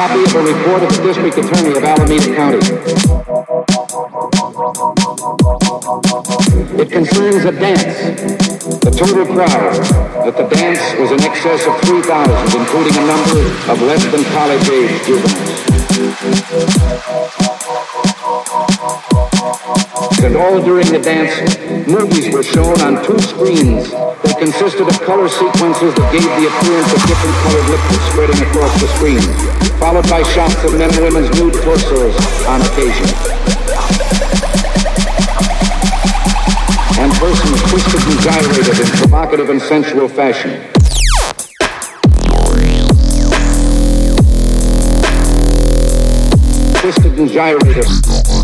copy of a report of the district attorney of Alameda County. It concerns a dance. The total crowd at the dance was in excess of 3,000, including a number of less than college age juveniles. And all during the dance, movies were shown on two screens. that consisted of color sequences that gave the appearance of different colored liquids spreading across the screen, followed by shots of men and women's nude torsos on occasion. And persons twisted and gyrated in provocative and sensual fashion. Twisted and gyrated.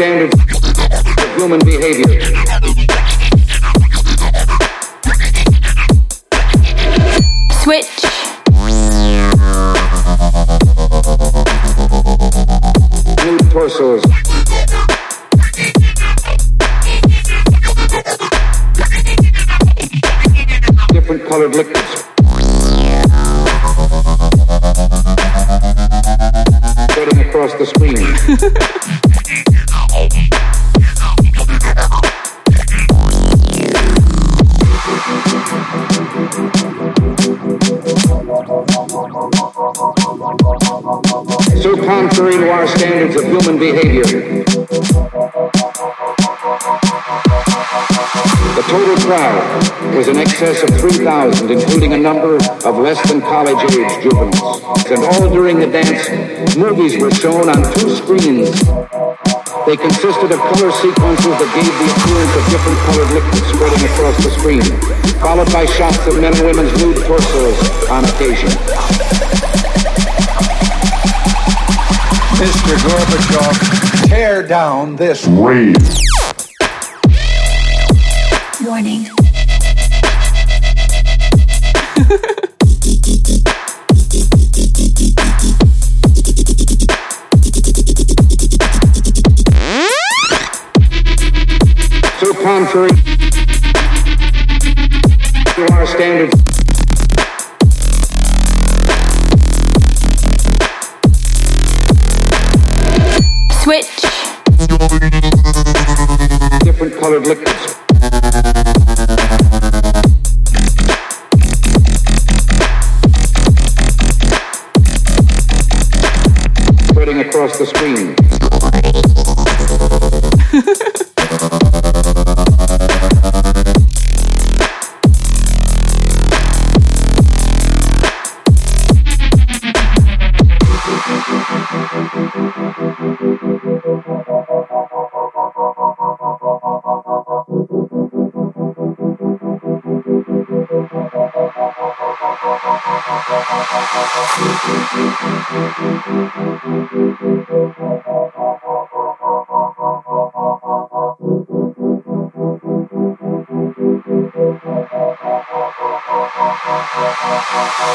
Standards of human behavior. Switch. Nude torsos. Different colored liquids. Spreading across the screen. so contrary to our standards of human behavior. The total crowd was in excess of 3,000, including a number of less than college age juveniles. And all during the dance, movies were shown on two screens. They consisted of color sequences that gave the appearance of different colored liquids spreading across the screen, followed by shots of men and women's nude torsos on occasion. Mr. Gorbachev, tear down this Rave. Warning. so contrary to our standards. Switch. Different colored liquids. Spreading across the screen. プレゼント